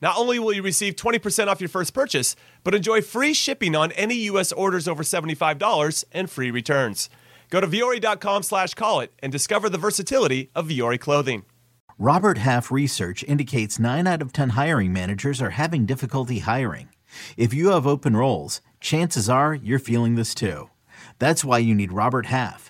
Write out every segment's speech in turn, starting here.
Not only will you receive 20% off your first purchase, but enjoy free shipping on any U.S. orders over $75 and free returns. Go to vuori.com slash call it and discover the versatility of Vuori clothing. Robert Half research indicates 9 out of 10 hiring managers are having difficulty hiring. If you have open roles, chances are you're feeling this too. That's why you need Robert Half.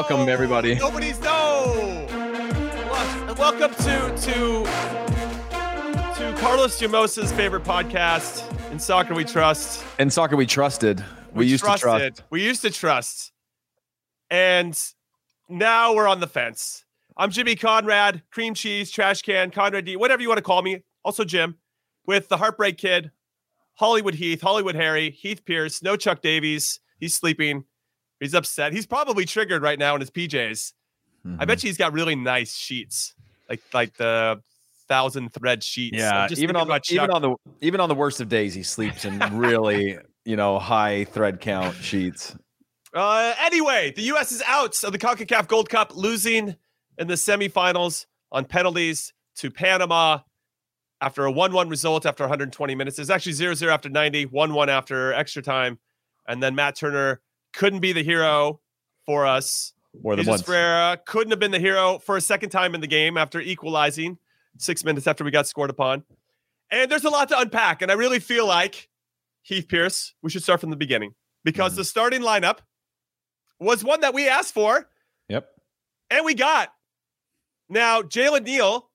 Welcome, everybody. Nobody's no. Welcome to to to Carlos Jamosa's favorite podcast in soccer we trust. In soccer, we trusted. We, used to trusted. trust. We used to trust, and now we're on the fence. I'm Jimmy Conrad, cream cheese, trash can, Conrad D, whatever you want to call me. Also Jim, with the Heartbreak Kid, Hollywood Heath, Hollywood Harry, Heath Pearce, no Chuck Davies. He's sleeping. He's upset. He's probably triggered right now in his PJs. I bet you he's got really nice sheets, like like the thousand thread sheets. Yeah, just even on the, even on the even on the worst of days, he sleeps in really you know high thread count sheets. Uh, anyway, the U.S. is out of the CONCACAF Gold Cup, losing in the semifinals on penalties to Panama after a 1 1 result after 120 minutes. It's actually 0 0 after 90, 1 1 after extra time. And then Matt Turner couldn't be the hero for us. More than Jesus once. Ferreira couldn't have been the hero for a second time in the game after equalizing six minutes after we got scored upon. And there's a lot to unpack. And I really feel like Heath Pearce, we should start from the beginning because Mhm. the starting lineup was one that we asked for Yep. and we got. Now, Jalen Neal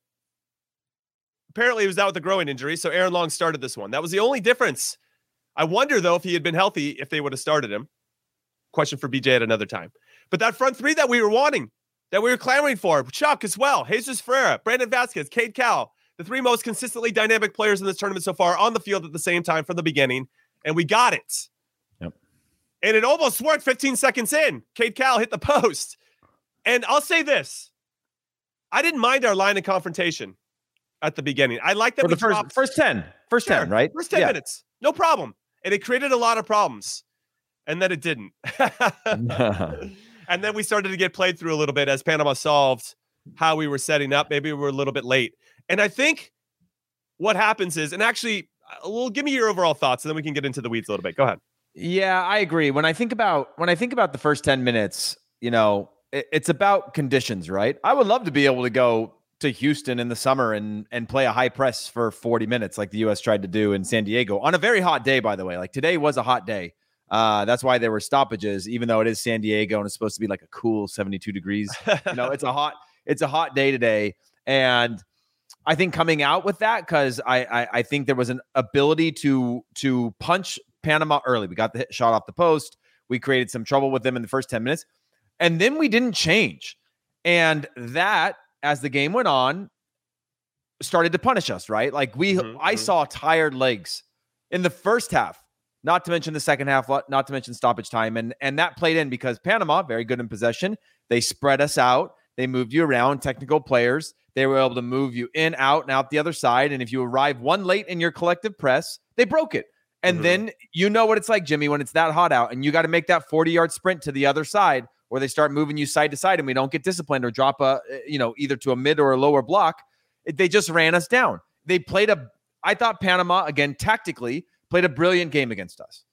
apparently he was out with a growing injury, so Aaron Long started this one. That was the only difference. I wonder though if he had been healthy, if they would have started him. Question for BJ at another time. But that front three that we were wanting, that we were clamoring for, Chuck as well, Jesus Ferreira, Brandon Vazquez, Cade Cowell, the three most consistently dynamic players in this tournament so far on the field at the same time from the beginning, and we got it. Yep. And it almost worked 15 seconds in. Cade Cowell hit the post. And I'll say this I didn't mind our line of confrontation at the beginning. I like that For we the first dropped first ten, first Sure. ten, right? First 10 Yeah. minutes. No problem. And it created a lot of problems. And then it didn't. and then we started to get played through a little bit as Panama solved how we were setting up. Maybe we were a little bit late. And I think what happens is, and actually, uh, well, give me your overall thoughts and then we can get into the weeds a little bit. Go ahead. Yeah, I agree. When I think about when I think about the first 10 minutes, you know, it, it's about conditions, right? I would love to be able to go to Houston in the summer and and play a high press for 40 minutes like the US tried to do in San Diego on a very hot day by the way. Like today was a hot day. Uh that's why there were stoppages even though it is San Diego and it's supposed to be like a cool 72 degrees. you know, it's a hot it's a hot day today and I think coming out with that because I, I I think there was an ability to to punch Panama early. We got the hit shot off the post. We created some trouble with them in the first 10 minutes. And then we didn't change. And that, as the game went on, started to punish us, right? Like we Mhm, I mhm. saw tired legs in the first half, not to mention the second half, not to mention stoppage time. And and that played in because Panama, very good in possession. They spread us out. They moved you around, technical players. They were able to move you in, out, and out the other side. And if you arrive one late in your collective press, they broke it. And Mhm. then you know what it's like, Jimmy, when it's that hot out and you got to make that 40 yard sprint to the other side where they start moving you side to side and we don't get disciplined or drop a, you know, either to a mid or a lower block. They just ran us down. They played a, I thought Panama, again, tactically, played a brilliant game against us.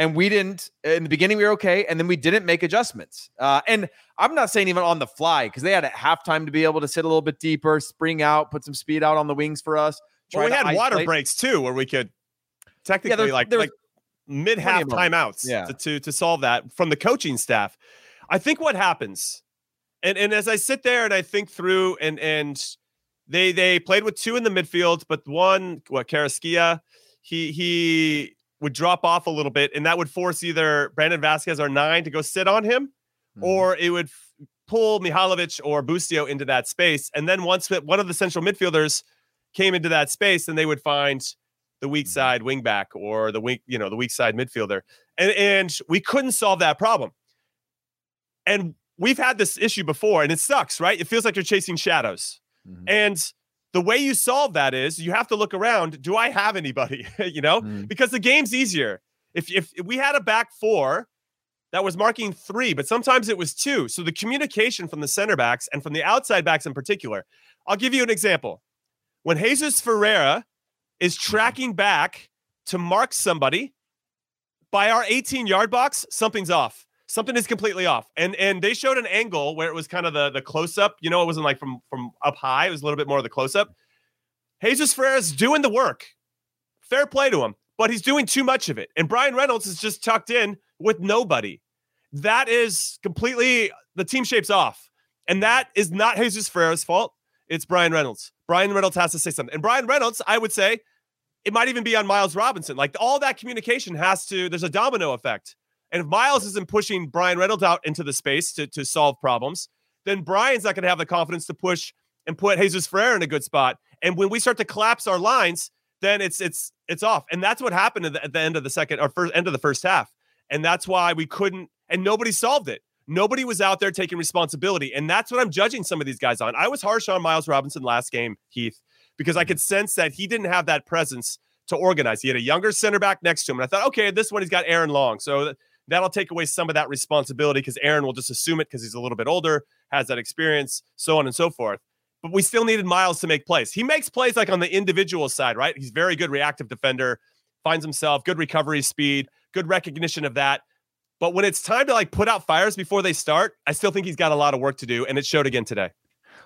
And we didn't, in the beginning, we were okay. And then we didn't make adjustments. Uh, and I'm not saying even on the fly because they had a halftime to be able to sit a little bit deeper, spring out, put some speed out on the wings for us. Well, we had water breaks too, where we could technically there's- like there's like mid half plenty of moments. timeouts Yeah. to, to to solve that from the coaching staff. I think what happens, and and as I sit there and I think through, and and they they played with two in the midfield, but one what Carrasquilla, he he would drop off a little bit, and that would force either Brandon Vazquez or nine to go sit on him, Mhm. or it would f- pull Mihailovic or Busio into that space. And then once one of the central midfielders came into that space, then they would find the weak Mhm. side wing back or the weak, you know, the weak side midfielder. And and we couldn't solve that problem. And we've had this issue before, and it sucks, right? It feels like you're chasing shadows. Mhm. And the way you solve that is you have to look around. Do I have anybody? you know, Mhm. because the game's easier. If, if if we had a back four that was marking three, but sometimes it was two. So the communication from the center backs and from the outside backs in particular. I'll give you an example. When Jesus Ferreira is tracking back to mark somebody by our 18 yard box, something's off. Something is completely off. And and they showed an angle where it was kind of the the close up. You know, it wasn't like from from up high. It was a little bit more of the close up. Jesus Ferreira's doing the work. Fair play to him, but he's doing too much of it. And Brian Reynolds is just tucked in with nobody. That is completely the team shapes off. And that is not Jesus Ferreira's fault. It's Brian Reynolds. Brian Reynolds has to say something. And Brian Reynolds, I would say, it might even be on Miles Robinson. Like all that communication has to, there's a domino effect. And if Miles isn't pushing Brian Reynolds out into the space to, to solve problems, then Brian's not going to have the confidence to push and put Jesus Ferreira in a good spot. And when we start to collapse our lines, then it's it's it's off. And that's what happened at the, at the end of the second or first end of the first half. And that's why we couldn't, and nobody solved it. Nobody was out there taking responsibility. And that's what I'm judging some of these guys on. I was harsh on Miles Robinson last game, Heath, because I could sense that he didn't have that presence to organize. He had a younger center back next to him. And I thought, okay, this one he's got Aaron Long. So that'll take away some of that responsibility because Aaron will just assume it because he's a little bit older, has that experience, so on and so forth. But we still needed Miles to make plays. He makes plays like on the individual side, right? He's very good reactive defender, finds himself, good recovery speed, good recognition of that. But when it's time to like put out fires before they start, I still think he's got a lot of work to do, and it showed again today.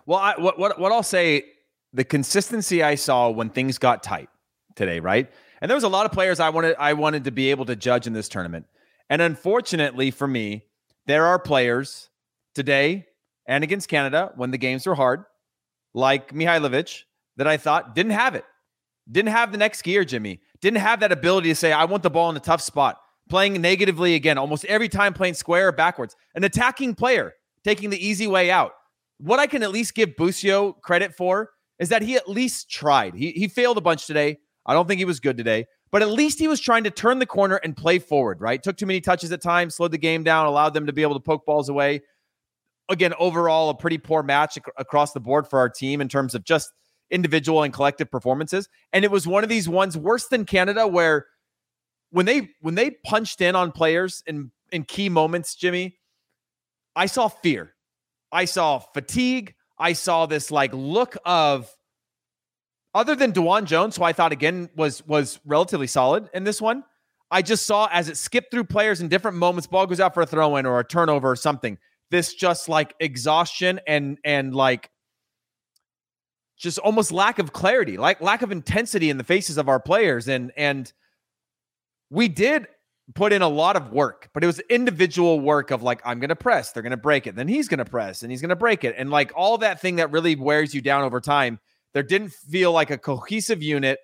Well, I, what what what I'll say, the consistency I saw when things got tight today, right? And there was a lot of players I wanted I wanted to be able to judge in this tournament. And unfortunately for me, there are players today and against Canada when the games were hard, like Mihailovic, that I thought didn't have it. Didn't have the next gear, Jimmy. Didn't have that ability to say, I want the ball in a tough spot. Playing negatively again, almost every time playing square or backwards. An attacking player taking the easy way out. What I can at least give Busio credit for is that he at least tried. He, he failed a bunch today. I don't think he was good today, but at least he was trying to turn the corner and play forward, right? Took too many touches at times, slowed the game down, allowed them to be able to poke balls away. Again, overall, a pretty poor match ac- across the board for our team in terms of just individual and collective performances. And it was one of these ones worse than Canada where when they when they punched in on players in in key moments, Jimmy, I saw fear. I saw fatigue. I saw this like look of other than DeJuan Jones, who I thought again was was relatively solid in this one. I just saw as it skipped through players in different moments, ball goes out for a throw in or a turnover or something. This just like exhaustion and and like just almost lack of clarity, like lack of intensity in the faces of our players. And and we did put in a lot of work, but it was individual work of like, I'm gonna press, they're gonna break it, then he's gonna press and he's gonna break it. And like all that thing that really wears you down over time. There didn't feel like a cohesive unit.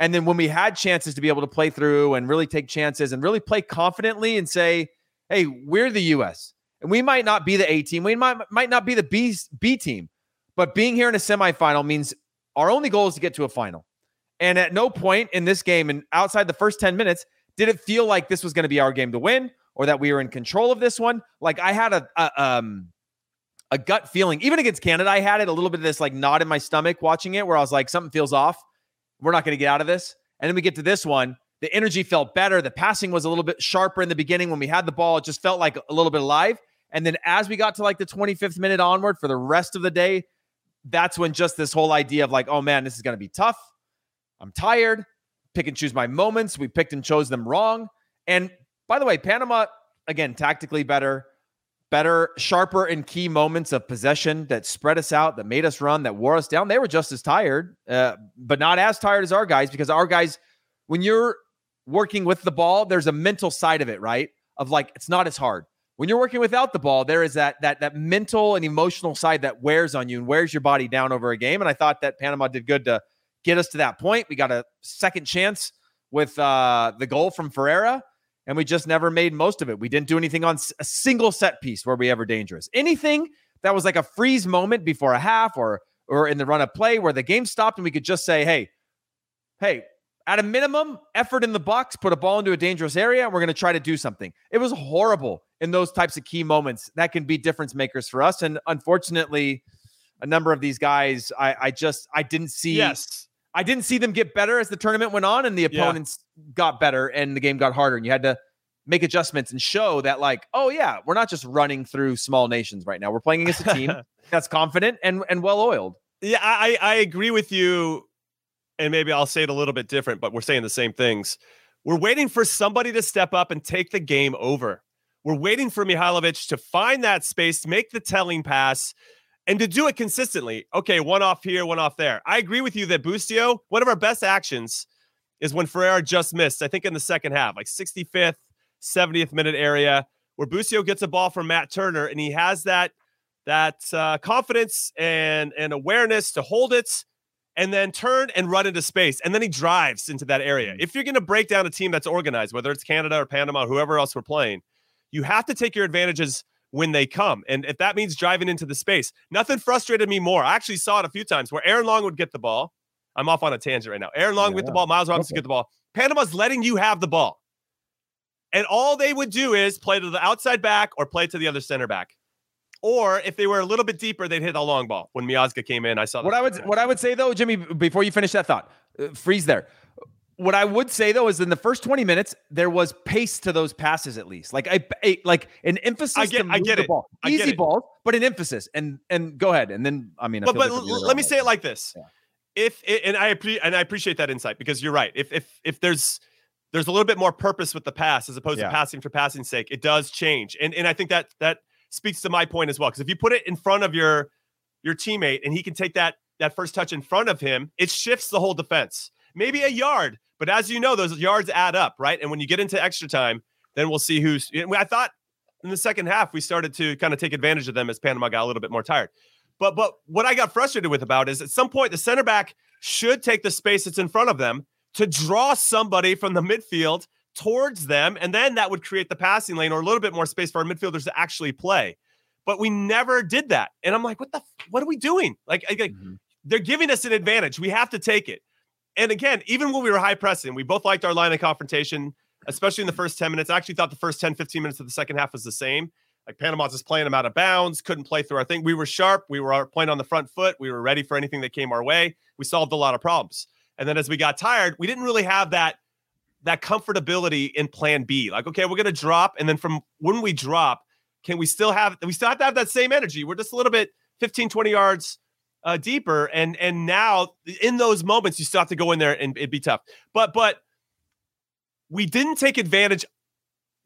And then when we had chances to be able to play through and really take chances and really play confidently and say, hey, we're the US. And we might not be the A team. We might might not be the B, B team. But being here in a semifinal means our only goal is to get to a final. And at no point in this game and outside the first 10 minutes did it feel like this was going to be our game to win or that we were in control of this one. Like I had a, a um a gut feeling. Even against Canada, I had it a little bit of this like knot in my stomach watching it where I was like, something feels off. We're not going to get out of this. And then we get to this one. The energy felt better. The passing was a little bit sharper in the beginning when we had the ball. It just felt like a little bit alive. And then as we got to like the 25th minute onward for the rest of the day, that's when just this whole idea of like, oh man, this is going to be tough. I'm tired. Pick and choose my moments. We picked and chose them wrong. And by the way, Panama, again, tactically better, better, sharper in key moments of possession that spread us out, that made us run, that wore us down. They were just as tired, uh, but not as tired as our guys because our guys, when you're working with the ball, there's a mental side of it, right? Of like, it's not as hard. When you're working without the ball, there is that that that mental and emotional side that wears on you and wears your body down over a game. And I thought that Panama did good to get us to that point. We got a second chance with uh, the goal from Ferreira, and we just never made most of it. We didn't do anything on a single set piece where we ever dangerous. Anything that was like a freeze moment before a half or or in the run of play where the game stopped and we could just say, "Hey, hey, at a minimum, effort in the box, put a ball into a dangerous area, and we're going to try to do something." It was horrible in those types of key moments that can be difference makers for us. And unfortunately, a number of these guys, I, I just I didn't see. Yes. I didn't see them get better as the tournament went on, and the opponents yeah. got better, and the game got harder, and you had to make adjustments and show that, like, oh yeah, we're not just running through small nations right now. We're playing against a team that's confident and and well oiled. Yeah, I I agree with you, and maybe I'll say it a little bit different, but we're saying the same things. We're waiting for somebody to step up and take the game over. We're waiting for Mihailovic to find that space, make the telling pass, and to do it consistently. Okay, one off here, one off there. I agree with you that Busio, one of our best actions is when Ferreira just missed, I think in the second half, like 65th, 70th minute area, where Busio gets a ball from Matt Turner and he has that that uh, confidence and and awareness to hold it and then turn and run into space and then he drives into that area. Mm-hmm. If you're going to break down a team that's organized, whether it's Canada or Panama, or whoever else we're playing, you have to take your advantages when they come. And if that means driving into the space, nothing frustrated me more. I actually saw it a few times where Aaron Long would get the ball. I'm off on a tangent right now. Aaron Long yeah, with the ball, Miles Robinson okay. get the ball. Panama's letting you have the ball. And all they would do is play to the outside back or play to the other center back. Or if they were a little bit deeper, they'd hit a long ball. When Miazga came in, I saw that. What I would what I would say though, Jimmy, before you finish that thought, uh, freeze there what I would say though is in the first 20 minutes there was pace to those passes at least. Like a, a like an emphasis I get, I get it. Ball. Easy balls, but an emphasis. And and go ahead. And then I mean But but l- let me say it like this. Yeah. If and I appre- and I appreciate that insight because you're right. If if if there's there's a little bit more purpose with the pass as opposed yeah. to passing for passing sake, it does change. And and I think that that speaks to my point as well because if you put it in front of your your teammate and he can take that that first touch in front of him, it shifts the whole defense. Maybe a yard, but as you know, those yards add up, right? And when you get into extra time, then we'll see who's. I thought in the second half we started to kind of take advantage of them as Panama got a little bit more tired. But but what I got frustrated with about is at some point the center back should take the space that's in front of them to draw somebody from the midfield towards them, and then that would create the passing lane or a little bit more space for our midfielders to actually play. But we never did that, and I'm like, what the? What are we doing? Like, like mm-hmm. they're giving us an advantage. We have to take it and again, even when we were high pressing, we both liked our line of confrontation, especially in the first 10 minutes. I actually thought the first 10, 15 minutes of the second half was the same. Like Panama's just playing them out of bounds, couldn't play through our thing. We were sharp. We were playing on the front foot. We were ready for anything that came our way. We solved a lot of problems. And then as we got tired, we didn't really have that that comfortability in plan B. Like, okay, we're gonna drop. And then from when we drop, can we still have we still have to have that same energy? We're just a little bit 15, 20 yards uh, deeper. And and now in those moments, you still have to go in there and it'd be tough. But but we didn't take advantage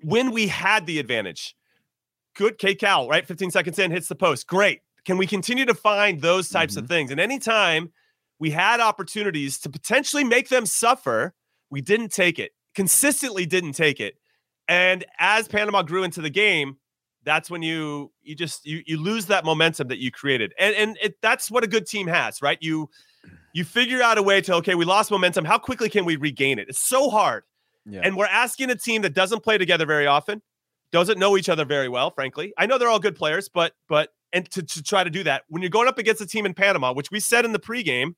when we had the advantage. Good K Cal, right? 15 seconds in, hits the post. Great. Can we continue to find those types mm-hmm. of things? And anytime we had opportunities to potentially make them suffer, we didn't take it. Consistently didn't take it. And as Panama grew into the game, that's when you you just you you lose that momentum that you created and and it, that's what a good team has right? You you figure out a way to okay we lost momentum how quickly can we regain it? It's so hard yeah. and we're asking a team that doesn't play together very often doesn't know each other very well frankly. I know they're all good players but but and to, to try to do that when you're going up against a team in panama which we said in the pregame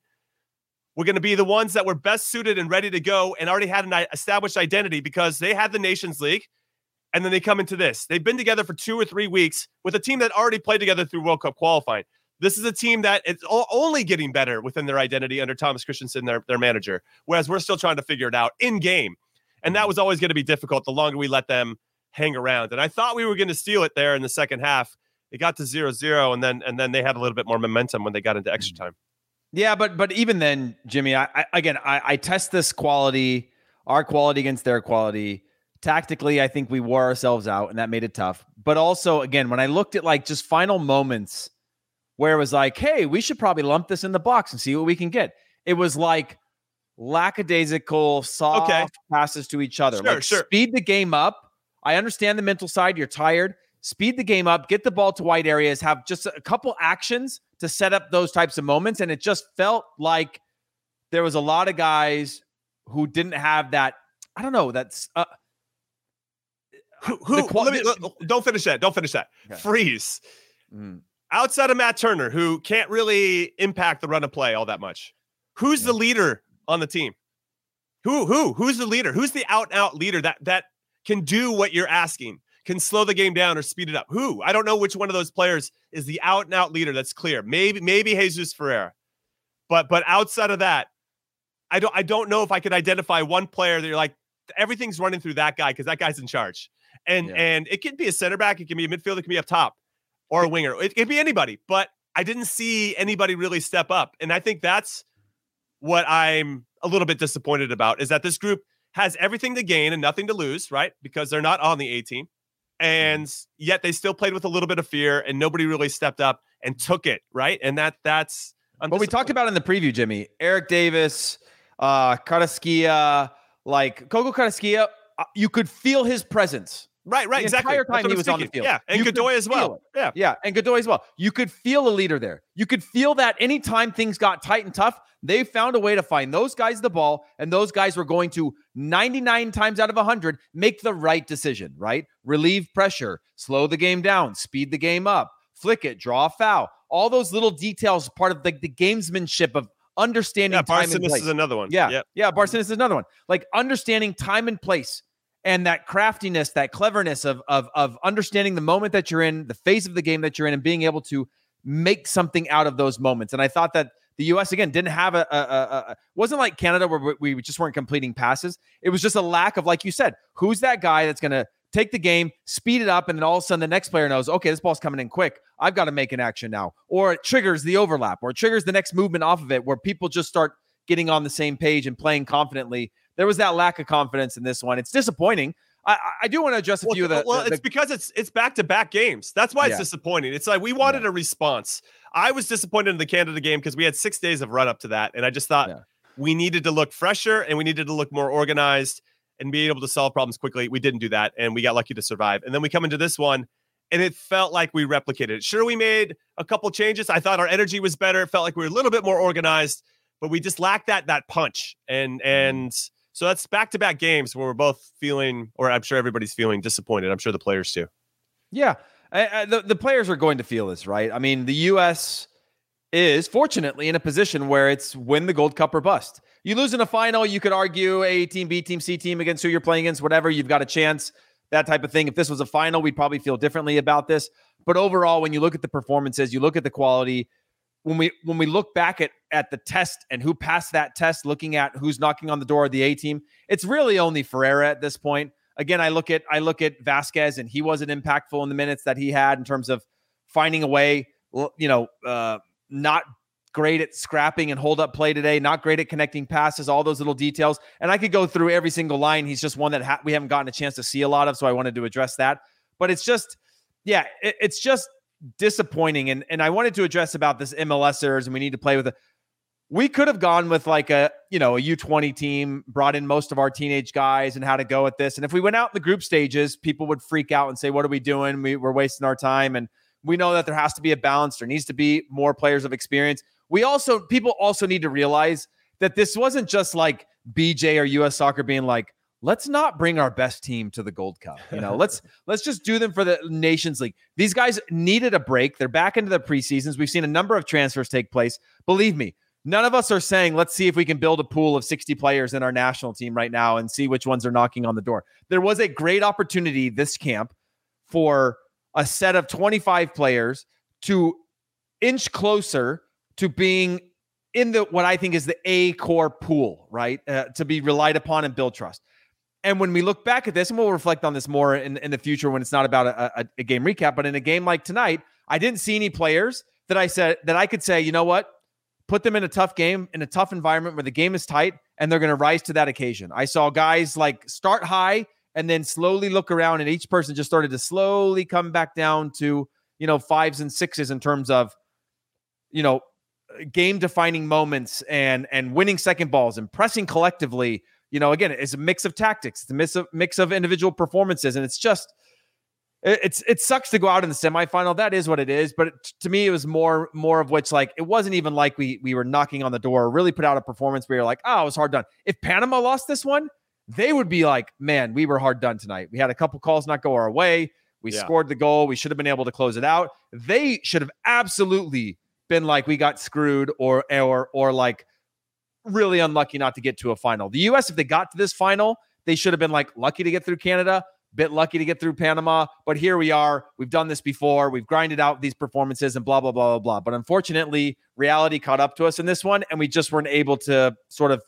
we're going to be the ones that were best suited and ready to go and already had an established identity because they had the nations league And then they come into this. They've been together for two or three weeks with a team that already played together through World Cup qualifying. This is a team that is only getting better within their identity under Thomas Christiansen, their, their manager, whereas we're still trying to figure it out in game. And that mm. was always going to be difficult the longer we let them hang around. And I thought we were going to steal it there in the second half. It got to zero zero, and then and then they had a little bit more momentum when they got into extra mm. time. Yeah, but but even then, Jimmy, I, I again I, I test this quality, our quality against their quality. Tactically, I think we wore ourselves out, and that made it tough. But also, again, when I looked at like just final moments where it was like, hey, we should probably lump this in the box and see what we can get. It was like lackadaisical, soft okay. passes to each other. Sure, like sure. speed the game up. I understand the mental side. You're tired. Speed the game up, get the ball to wide areas, have just a couple actions to set up those types of moments. And it just felt like there was a lot of guys who didn't have that. I don't know. That's uh, who? who qual- me, don't finish that. Don't finish that. Okay. Freeze. Mm. Outside of Matt Turner, who can't really impact the run of play all that much. Who's yeah. the leader on the team? Who? Who? Who's the leader? Who's the out and out leader that that can do what you're asking? Can slow the game down or speed it up? Who? I don't know which one of those players is the out and out leader. That's clear. Maybe maybe Jesus Ferreira, but but outside of that, I don't I don't know if I could identify one player that you're like everything's running through that guy because that guy's in charge. And yeah. and it can be a center back, it can be a midfielder, it can be up top or a winger. It can be anybody, but I didn't see anybody really step up. And I think that's what I'm a little bit disappointed about is that this group has everything to gain and nothing to lose, right? Because they're not on the A team. And yet they still played with a little bit of fear and nobody really stepped up and took it, right? And that that's what we talked about in the preview, Jimmy. Eric Davis, uh Carrasquilla, like Coco Carrasquilla, uh, you could feel his presence. Right, right, the exactly. entire time he was on the field. Yeah, and you Godoy as well. Yeah, yeah, and Godoy as well. You could feel a leader there. You could feel that anytime things got tight and tough, they found a way to find those guys the ball, and those guys were going to 99 times out of 100 make the right decision, right? Relieve pressure, slow the game down, speed the game up, flick it, draw a foul. All those little details, part of the, the gamesmanship of understanding yeah, time and place. is another one. Yeah, yep. yeah, Barcenas is another one. Like understanding time and place and that craftiness, that cleverness of of of understanding the moment that you're in, the phase of the game that you're in, and being able to make something out of those moments. And I thought that the U.S. again didn't have a, a, a, a wasn't like Canada where we just weren't completing passes. It was just a lack of, like you said, who's that guy that's going to take the game, speed it up, and then all of a sudden the next player knows, okay, this ball's coming in quick. I've got to make an action now, or it triggers the overlap, or it triggers the next movement off of it, where people just start getting on the same page and playing confidently there was that lack of confidence in this one. It's disappointing. I, I do want to address a well, few of the. Well, the, it's because it's it's back to back games. That's why it's yeah. disappointing. It's like we wanted yeah. a response. I was disappointed in the Canada game because we had six days of run up to that, and I just thought yeah. we needed to look fresher and we needed to look more organized and be able to solve problems quickly. We didn't do that, and we got lucky to survive. And then we come into this one, and it felt like we replicated it. Sure, we made a couple changes. I thought our energy was better. It felt like we were a little bit more organized, but we just lacked that that punch. And mm-hmm. and so that's back to back games where we're both feeling, or I'm sure everybody's feeling disappointed. I'm sure the players too. Yeah. I, I, the, the players are going to feel this, right? I mean, the U.S. is fortunately in a position where it's win the Gold Cup or bust. You lose in a final, you could argue A team, B team, C team against who you're playing against, whatever. You've got a chance, that type of thing. If this was a final, we'd probably feel differently about this. But overall, when you look at the performances, you look at the quality, when we when we look back at at the test and who passed that test, looking at who's knocking on the door of the A team, it's really only Ferreira at this point. Again, I look at I look at Vazquez, and he wasn't impactful in the minutes that he had in terms of finding a way. You know, uh, not great at scrapping and hold up play today. Not great at connecting passes. All those little details, and I could go through every single line. He's just one that ha- we haven't gotten a chance to see a lot of, so I wanted to address that. But it's just, yeah, it, it's just disappointing. And and I wanted to address about this MLSers and we need to play with it. We could have gone with like a you know a U20 team, brought in most of our teenage guys and how to go at this. And if we went out in the group stages, people would freak out and say, "What are we doing? We, we're wasting our time." And we know that there has to be a balance. There needs to be more players of experience. We also people also need to realize that this wasn't just like BJ or US Soccer being like, let's not bring our best team to the Gold Cup. You know, let's let's just do them for the Nations League. These guys needed a break. They're back into the preseasons. We've seen a number of transfers take place. Believe me, none of us are saying let's see if we can build a pool of 60 players in our national team right now and see which ones are knocking on the door. There was a great opportunity this camp for a set of 25 players to inch closer to being in the what I think is the A core pool, right? Uh, to be relied upon and build trust. And when we look back at this, and we'll reflect on this more in, in the future when it's not about a, a, a game recap, but in a game like tonight, I didn't see any players that I said that I could say, you know what, put them in a tough game, in a tough environment where the game is tight, and they're going to rise to that occasion. I saw guys like start high and then slowly look around, and each person just started to slowly come back down to, you know, fives and sixes in terms of, you know, game defining moments and and winning second balls and pressing collectively you know, again, it's a mix of tactics, it's a mix of, mix of individual performances, and it's just it's it sucks to go out in the semifinal. That is what it is. But it, to me, it was more more of which like it wasn't even like we we were knocking on the door. Really put out a performance where you're like, oh, it was hard done. If Panama lost this one, they would be like, man, we were hard done tonight. We had a couple calls not go our way. We yeah. scored the goal. We should have been able to close it out. They should have absolutely been like, we got screwed, or or or like really unlucky not to get to a final. The US, if they got to this final, they should have been like lucky to get through Canada, bit lucky to get through Panama. But here we are. We've done this before. We've grinded out these performances and blah, blah, blah, blah, blah. But unfortunately, reality caught up to us in this one, and we just weren't able to sort of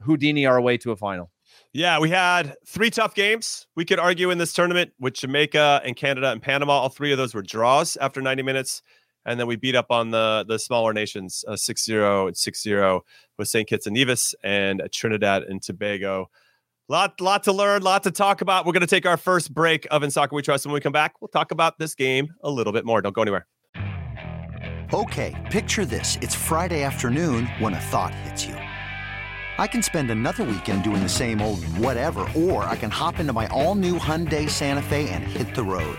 Houdini our way to a final. Yeah, we had three tough games. We could argue in this tournament with Jamaica and Canada and Panama. All three of those were draws after 90 minutes and then we beat up on the the smaller nations uh, 6-0 and 6-0 with St. Kitts and Nevis and Trinidad and Tobago. Lot, lot to learn, lot to talk about. We're going to take our first break of In Soccer We Trust. When we come back, we'll talk about this game a little bit more. Don't go anywhere. Okay, picture this. It's Friday afternoon when a thought hits you. I can spend another weekend doing the same old whatever, or I can hop into my all-new Hyundai Santa Fe and hit the road.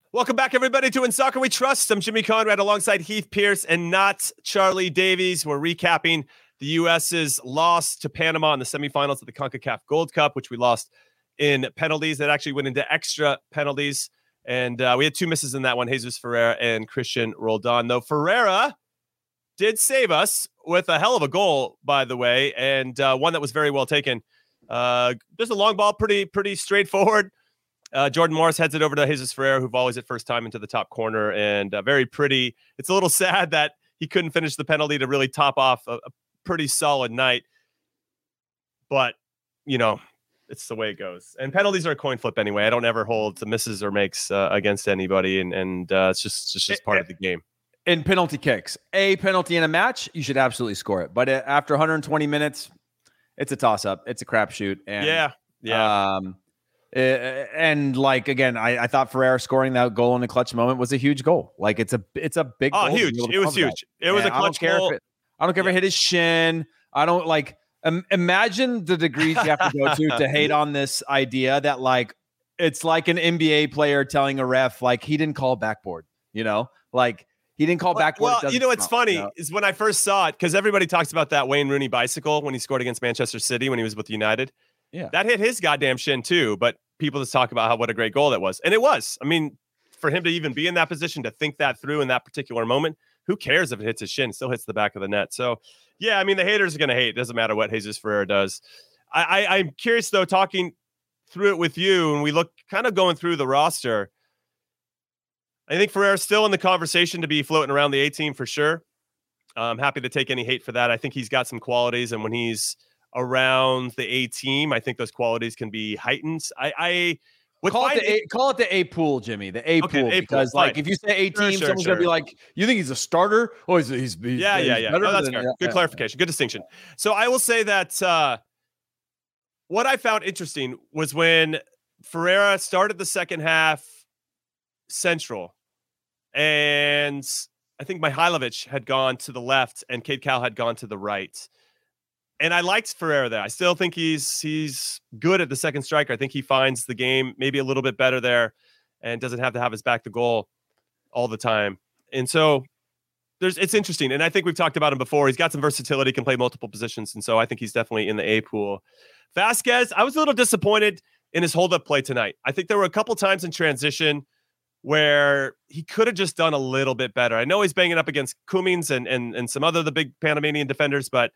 Welcome back, everybody, to In Soccer We Trust. I'm Jimmy Conrad alongside Heath Pearce and not Charlie Davies. We're recapping the U.S.'s loss to Panama in the semifinals of the CONCACAF Gold Cup, which we lost in penalties. That actually went into extra penalties. And uh, we had two misses in that one Jesus Ferreira and Christian Roldan. Though Ferreira did save us with a hell of a goal, by the way, and uh, one that was very well taken. Uh, just a long ball, pretty, pretty straightforward. Uh, Jordan Morris heads it over to Jesus Ferreira, who volleys it first time into the top corner, and uh, very pretty. It's a little sad that he couldn't finish the penalty to really top off a, a pretty solid night, but you know, it's the way it goes. And penalties are a coin flip anyway. I don't ever hold the misses or makes uh, against anybody, and and uh, it's just it's just part of the game. In penalty kicks, a penalty in a match, you should absolutely score it. But uh, after 120 minutes, it's a toss up. It's a crapshoot. And yeah, yeah. Um, uh, and like again, I, I thought Ferrer scoring that goal in a clutch moment was a huge goal. Like it's a it's a big. Oh, huge! It was huge. That. It was and a clutch I goal. It, I don't care yeah. if it hit his shin. I don't like. Um, imagine the degrees you have to go to to hate on this idea that like it's like an NBA player telling a ref like he didn't call backboard. You know, like he didn't call back. Well, you know what's funny you know? is when I first saw it because everybody talks about that Wayne Rooney bicycle when he scored against Manchester City when he was with United. Yeah. That hit his goddamn shin too. But people just talk about how what a great goal that was. And it was. I mean, for him to even be in that position to think that through in that particular moment, who cares if it hits his shin? Still hits the back of the net. So yeah, I mean the haters are gonna hate. It doesn't matter what Jesus Ferreira does. I, I I'm curious though, talking through it with you, and we look kind of going through the roster. I think Ferreira's still in the conversation to be floating around the 18 for sure. I'm happy to take any hate for that. I think he's got some qualities, and when he's around the A team. I think those qualities can be heightened. I, I call it the a, call it the A pool, Jimmy. The A Okay, pool A pool, because like fine. if you say A Sure, team, sure, someone's gonna be like, "You think he's a starter? Oh, he's he's, he's yeah, yeah, he's yeah. better No, that's than- fair. yeah, Good yeah. clarification. Good distinction. So I will say that uh, what I found interesting was when Ferreira started the second half central, and I think Mihailovic had gone to the left and Cade Cowell had gone to the right. And I liked Ferreira there. I still think he's he's good at the second striker. I think he finds the game maybe a little bit better there and doesn't have to have his back to goal all the time. And so there's it's interesting. And I think we've talked about him before. He's got some versatility, can play multiple positions. And so I think he's definitely in the A pool. Vazquez, I was a little disappointed in his hold up play tonight. I think there were a couple times in transition where he could have just done a little bit better. I know he's banging up against Cummings and and and some other the big Panamanian defenders, but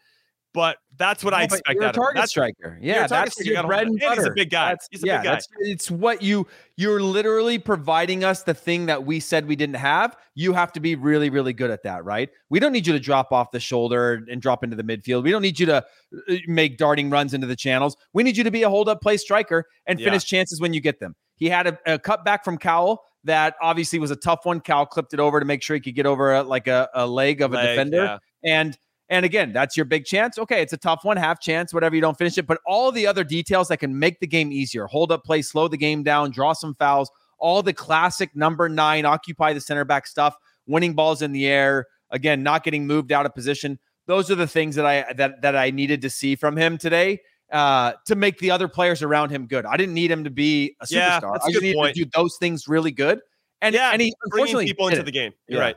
but that's what I expect you're a target That's striker. Yeah, that's striker. Your bread and butter. He's a big guy. That's- He's a yeah, big guy. it's what you you're literally providing us the thing that we said we didn't have. You have to be really, really good at that, right? We don't need you to drop off the shoulder and drop into the midfield. We don't need you to uh, make darting runs into the channels. We need you to be a hold up play striker and Yeah. finish chances when you get them. He had a, a cut back from Cowell that obviously was a tough one. Cowell clipped it over to make sure he could get over a, like a, a leg of a Leg, defender. yeah. And and again, that's your big chance. Okay, it's a tough one, half chance, whatever you don't finish it. But all the other details that can make the game easier hold up play, slow the game down, draw some fouls, all the classic number nine, occupy the center back stuff, winning balls in the air, again, not getting moved out of position. Those are the things that I that that I needed to see from him today uh to make the other players around him good. I didn't need him to be a Yeah, superstar. that's I just needed point. to do those things really good. And yeah, and he bringing unfortunately people into it. the game. You're Yeah. right.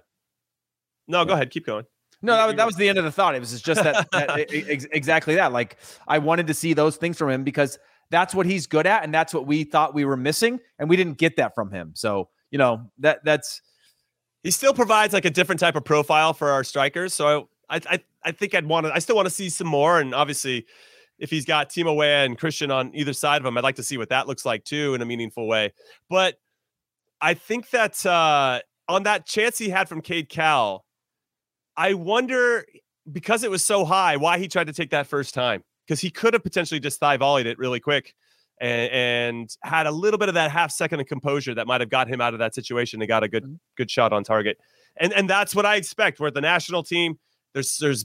No, go ahead. Keep going. No, that, was- that was the end of the thought. It was just that, that ex- exactly that. Like I wanted to see those things from him because that's what he's good at, and that's what we thought we were missing, and we didn't get that from him. So you know that that's he still provides like a different type of profile for our strikers. So I I, I think I'd want to I still want to see some more. And obviously, if he's got Timo Weah and Christian on either side of him, I'd like to see what that looks like too in a meaningful way. But I think that uh on that chance he had from Cade Cowell, I wonder because it was so high, why he tried to take that first time. Because he could have potentially just thigh volleyed it really quick and, and had a little bit of that half second of composure that might have got him out of that situation and got a good mm-hmm. good shot on target. And and that's what I expect. We're at the national team. There's there's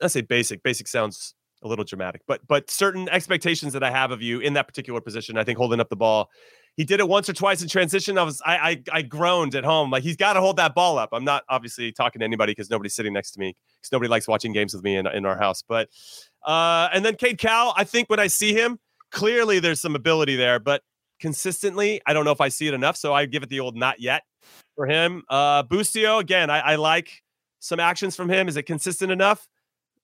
let's say basic. Basic sounds a little dramatic, but but certain expectations that I have of you in that particular position. I think holding up the ball. He did it once or twice in transition. I was I I, I groaned at home like he's got to hold that ball up. I'm not obviously talking to anybody because nobody's sitting next to me because nobody likes watching games with me in, in our house. But uh, and then Cade Cowell, I think when I see him, clearly there's some ability there, but consistently, I don't know if I see it enough. So I give it the old not yet for him. Uh, Busio, again, I, I like some actions from him. Is it consistent enough?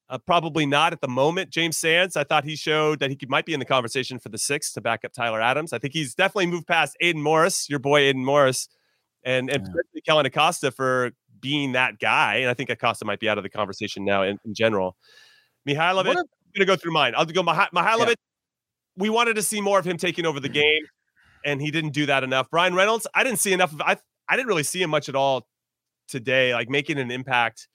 Uh, probably not at the moment. James Sands, I thought he showed that he could, might be in the conversation for the six to back up Tyler Adams. I think he's definitely moved past Aidan Morris, your boy Aidan Morris, and and particularly Kellyn Acosta for being that guy. And I think Acosta might be out of the conversation now in, in general. Mihailovic, I'm going to go through mine. I'll go Mih- Mihailovic. We wanted to see more of him taking over the game, and he didn't do that enough. Brian Reynolds, I didn't see enough of. I I didn't really see him much at all today, like making an impact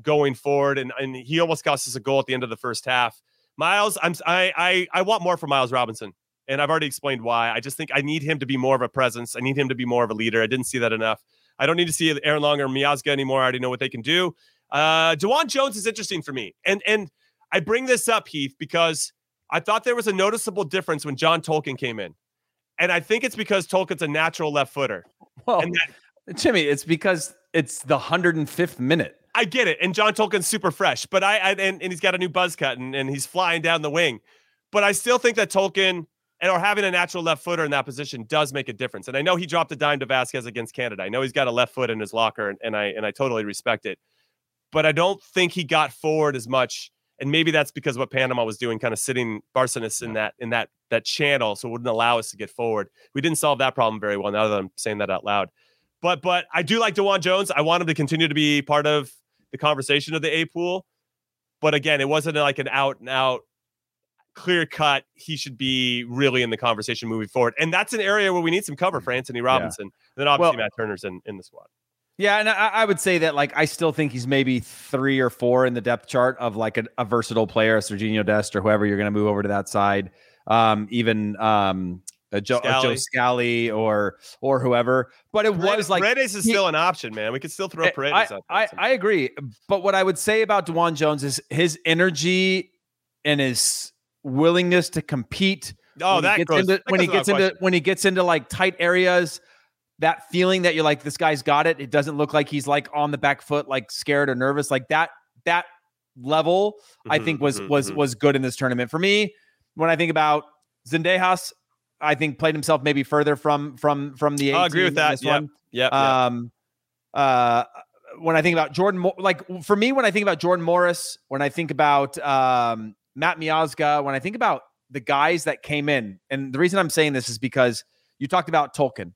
going forward, and and he almost cost us a goal at the end of the first half. Miles, I'm I I I want more from Miles Robinson, and I've already explained why. I just think I need him to be more of a presence. I need him to be more of a leader. I didn't see that enough. I don't need to see Aaron Long or Miazga anymore. I already know what they can do. Uh, DeJuan Jones is interesting for me, and and I bring this up, Heath, because I thought there was a noticeable difference when John Tolkin came in, and I think it's because Tolkin's a natural left footer. well, And that, Jimmy. It's because it's the hundred and fifth minute. I get it, and John Tolkin's super fresh, but I, I and, and he's got a new buzz cut and, and he's flying down the wing, but I still think that Tolkin and or having a natural left footer in that position does make a difference. And I know he dropped a dime to Vazquez against Canada. I know he's got a left foot in his locker, and, and I and I totally respect it, but I don't think he got forward as much. And maybe that's because what Panama was doing, kind of sitting Barcenas in that in that that channel, so it wouldn't allow us to get forward. We didn't solve that problem very well. Now that I'm saying that out loud, but but I do like DeJuan Jones. I want him to continue to be part of the conversation of the A pool. But again, it wasn't like an out and out clear cut. He should be really in the conversation moving forward. And that's an area where we need some cover for Anthony Robinson. And then obviously Well- Matt Turner's in, in the squad. Yeah, and I, I would say that like I still think he's maybe three or four in the depth chart of like a, a versatile player, Sergiño Dest or whoever you're going to move over to that side. Um, even um, a Joe, a Joe Scally. Scally or or whoever. But it was like Paredes is he- still an option, man. We could still throw I- Paredes I. I, I agree. But what I would say about DeJuan Jones is his energy and his willingness to compete. Oh, when he that gets goes- into, that when he gets into question. when he gets into like tight areas. That feeling that you're like this guy's got it. It doesn't look like he's like on the back foot, like scared or nervous. Like that that level, I Mhm, think was mhm, was mhm. was good in this tournament for me. When I think about Zendejas, I think played himself maybe further from from from the. I agree with that. Yeah. Yep, one. yep, yep. Um, uh, when I think about Jordan, like for me, when I think about Jordan Morris, when I think about um, Matt Miazga, when I think about the guys that came in, and the reason I'm saying this is because you talked about Tolkin,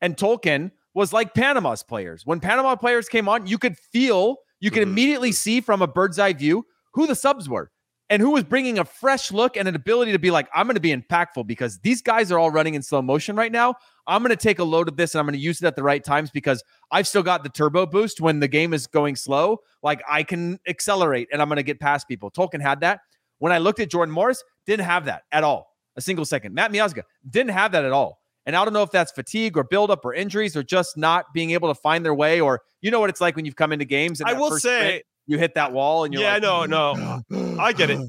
and Tolkin was like Panama's players. When Panama players came on, you could feel, you could immediately see from a bird's eye view who the subs were and who was bringing a fresh look and an ability to be like, I'm going to be impactful because these guys are all running in slow motion right now. I'm going to take a load of this and I'm going to use it at the right times because I've still got the turbo boost when the game is going slow. Like I can accelerate and I'm going to get past people. Tolkin had that. When I looked at Jordan Morris, didn't have that at all. A single second. Matt Miazga didn't have that at all. And I don't know if that's fatigue or buildup or injuries or just not being able to find their way or you know what it's like when you've come into games. And I will say- sprint, you hit that wall and you're yeah, like, no, no, I get it.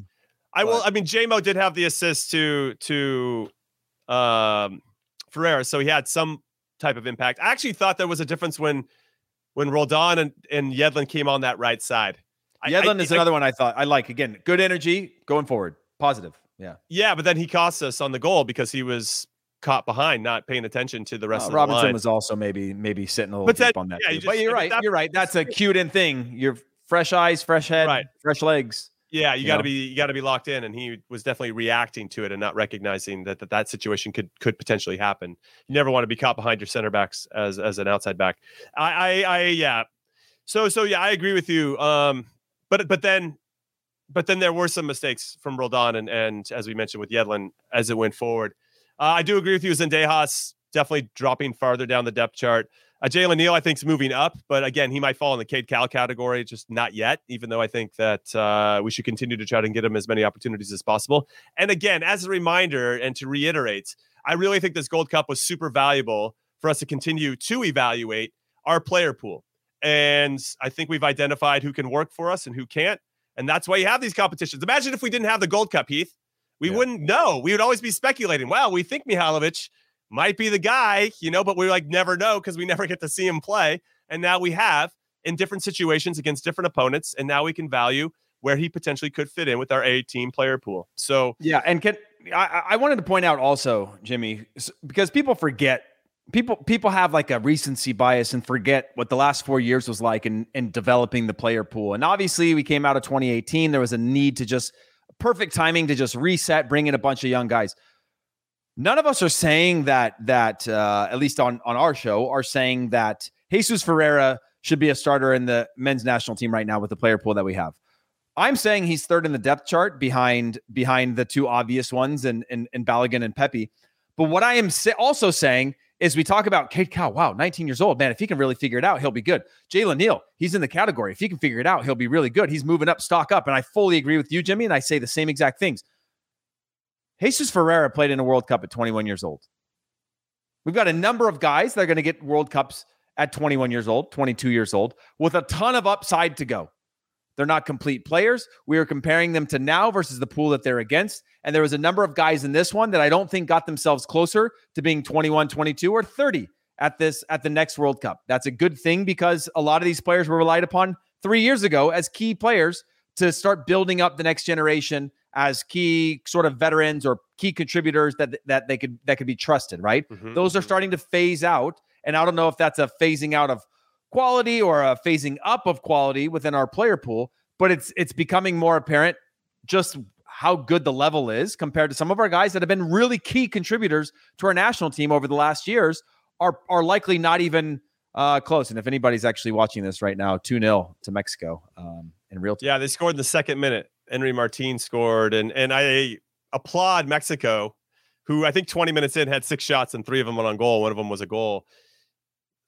I will. I mean, JMO did have the assist to to um Ferreira, so he had some type of impact. I actually thought there was a difference when when Roldan and, and Yedlin came on that right side. Yedlin I- is I- another one I thought I like. Again, good energy going forward, positive. Yeah. Yeah, but then he cost us on the goal because he was caught behind, not paying attention to the rest Uh, of the Robinson line. was also maybe maybe sitting a little But deep that- on that. yeah, you but just- you're right. that- you're right. That's a cute in thing. You're fresh eyes, fresh head, Right. fresh legs. Yeah, you you got to be you got to be locked in, and he was definitely reacting to it and not recognizing that that, that situation could could potentially happen. You never want to be caught behind your center backs as as an outside back. I I, I yeah. So so yeah, I agree with you. Um, but but then but then there were some mistakes from Roldan and and as we mentioned with Yedlin as it went forward. Uh, I do agree with you. Zendejas definitely dropping farther down the depth chart. Uh, Jalen Neal, I think, is moving up, but again, he might fall in the Cade Cowell category, just not yet. Even though I think that uh, we should continue to try to get him as many opportunities as possible. And again, as a reminder and to reiterate, I really think this Gold Cup was super valuable for us to continue to evaluate our player pool. And I think we've identified who can work for us and who can't. And that's why you have these competitions. Imagine if we didn't have the Gold Cup, Heath. We wouldn't know. We would always be speculating. Wow, we think Mihailovic might be the guy, you know, but we like never know because we never get to see him play. And now we have in different situations against different opponents. And now we can value where he potentially could fit in with our A team player pool. So Yeah, and can I, I wanted to point out also, Jimmy, because people forget people people have like a recency bias and forget what the last four years was like in in developing the player pool. And obviously, we came out of 2018. There was a need to just perfect timing to just reset, bring in a bunch of young guys. None of us are saying that that uh, at least on on our show are saying that Jesus Ferreira should be a starter in the men's national team right now with the player pool that we have. I'm saying he's third in the depth chart behind behind the two obvious ones and and, and Balogun and Pepi. But what I am sa- also saying is we talk about Cade Cowell. Wow, 19 years old, man. If he can really figure it out, he'll be good. Jalen Neal, he's in the category. If he can figure it out, he'll be really good. He's moving up, stock up, and I fully agree with you, Jimmy. And I say the same exact things. Jesus Ferreira played in a World Cup at 21 years old. We've got a number of guys that are going to get World Cups at 21 years old, 22 years old, with a ton of upside to go. They're not complete players. We are comparing them to now versus the pool that they're against. And there was a number of guys in this one that I don't think got themselves closer to being 21, 22, or 30 at this at the next World Cup. That's a good thing because a lot of these players were relied upon three years ago as key players to start building up the next generation as key sort of veterans or key contributors that that they could that could be trusted, right? Those are starting to phase out. And I don't know if that's a phasing out of quality or a phasing up of quality within our player pool, but it's it's becoming more apparent just how good the level is compared to some of our guys that have been really key contributors to our national team over the last years are are likely not even uh, close. And if anybody's actually watching this right now, 2 0 to Mexico um, in real time. Yeah, they scored in the second minute. Henry Martin scored, and and I applaud Mexico, who I think 20 minutes in had six shots and three of them went on goal. One of them was a goal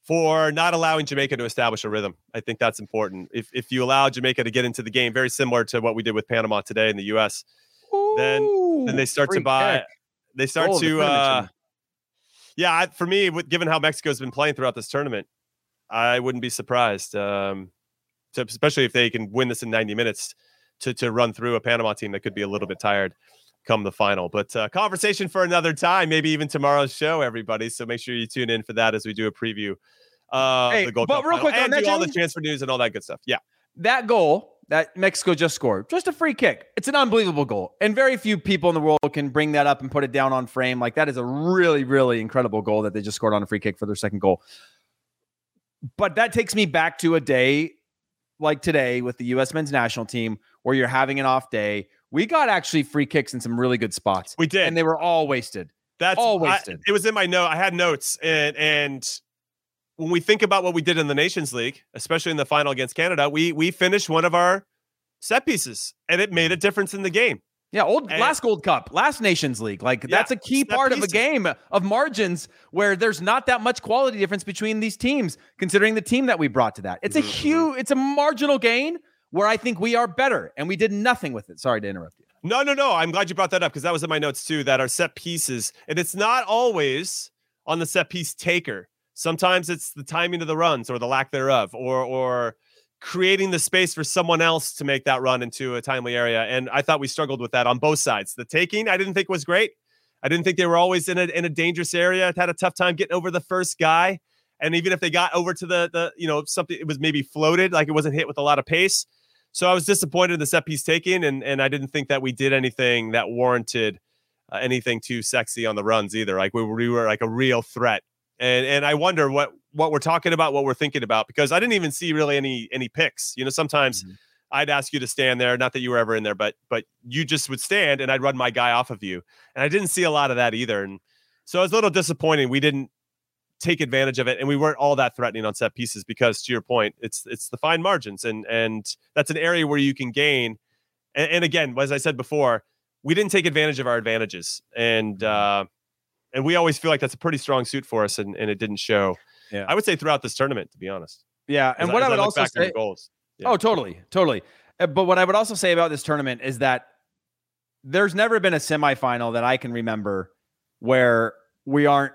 for not allowing Jamaica to establish a rhythm. I think that's important. If if you allow Jamaica to get into the game, very similar to what we did with Panama today in the U.S., then then they start to buy. kick. They start Goal to uh, yeah, I, for me, with, given how Mexico's been playing throughout this tournament, I wouldn't be surprised, um, to, especially if they can win this in 90 minutes to to run through a Panama team that could be a little bit tired come the final. But uh, conversation for another time, maybe even tomorrow's show, everybody. So make sure you tune in for that as we do a preview. Uh, Hey, the but Cup real quick on and do all the transfer news and all that good stuff. Yeah. that goal that Mexico just scored, just a free kick. It's an unbelievable goal. And very few people in the world can bring that up and put it down on frame. Like that is a really, really incredible goal that they just scored on a free kick for their second goal. But that takes me back to a day like today with the US men's national team where you're having an off day. We got actually free kicks in some really good spots. We did. And they were all wasted. That's all I- wasted. it was in my note. I had notes, and and when we think about what we did in the Nations League, especially in the final against Canada, we we finished one of our set pieces, and it made a difference in the game. Yeah, old And- last Gold Cup, last Nations League. Like Yeah, that's a key part of a game of margins where there's not that much quality difference between these teams, considering the team that we brought to that. It's a Mhm, huge, it's a marginal gain where I think we are better, and we did nothing with it. Sorry to interrupt you. No, no, no. I'm glad you brought that up because that was in my notes too. That our set pieces, and it's not always on the set piece taker. Sometimes it's the timing of the runs or the lack thereof, or or creating the space for someone else to make that run into a timely area. And I thought we struggled with that on both sides. The taking, I didn't think was great. I didn't think they were always in a in a dangerous area. Had a tough time getting over the first guy. And even if they got over to the the you know something, it was maybe floated, like it wasn't hit with a lot of pace. So I was disappointed in the set piece taking, and and I didn't think that we did anything that warranted uh, anything too sexy on the runs either. Like we were, we were like a real threat, and and I wonder what what we're talking about, what we're thinking about, because I didn't even see really any any picks. You know, sometimes I'd ask you to stand there, not that you were ever in there, but but you just would stand, and I'd run my guy off of you, and I didn't see a lot of that either, and so it was a little disappointing. We didn't take advantage of it and we weren't all that threatening on set pieces because to your point it's it's the fine margins and and that's an area where you can gain and, and again as i said before we didn't take advantage of our advantages and uh and we always feel like that's a pretty strong suit for us and, and it didn't show Yeah. i would say throughout this tournament to be honest Yeah, and As what as I would look also say, goals Yeah. oh, totally, totally. Uh, But what I would also say about this tournament is that there's never been a semifinal that I can remember where we aren't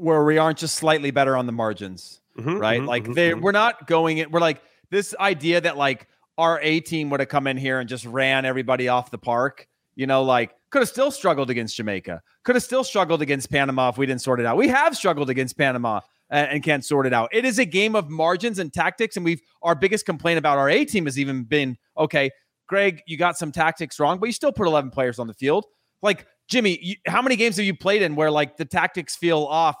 where we aren't just slightly better on the margins. Mhm, right? mhm, like mhm, they mhm. we're not going it. We're like this idea that like our A team would have come in here and just ran everybody off the park. You know, like could have still struggled against Jamaica. Could have still struggled against Panama if we didn't sort it out. We have struggled against Panama and, and can't sort it out. It is a game of margins and tactics, and we've our biggest complaint about our A team has even been okay. Greg, you got some tactics wrong, but you still put 11 players on the field. Like Jimmy, you, how many games have you played in where like the tactics feel off,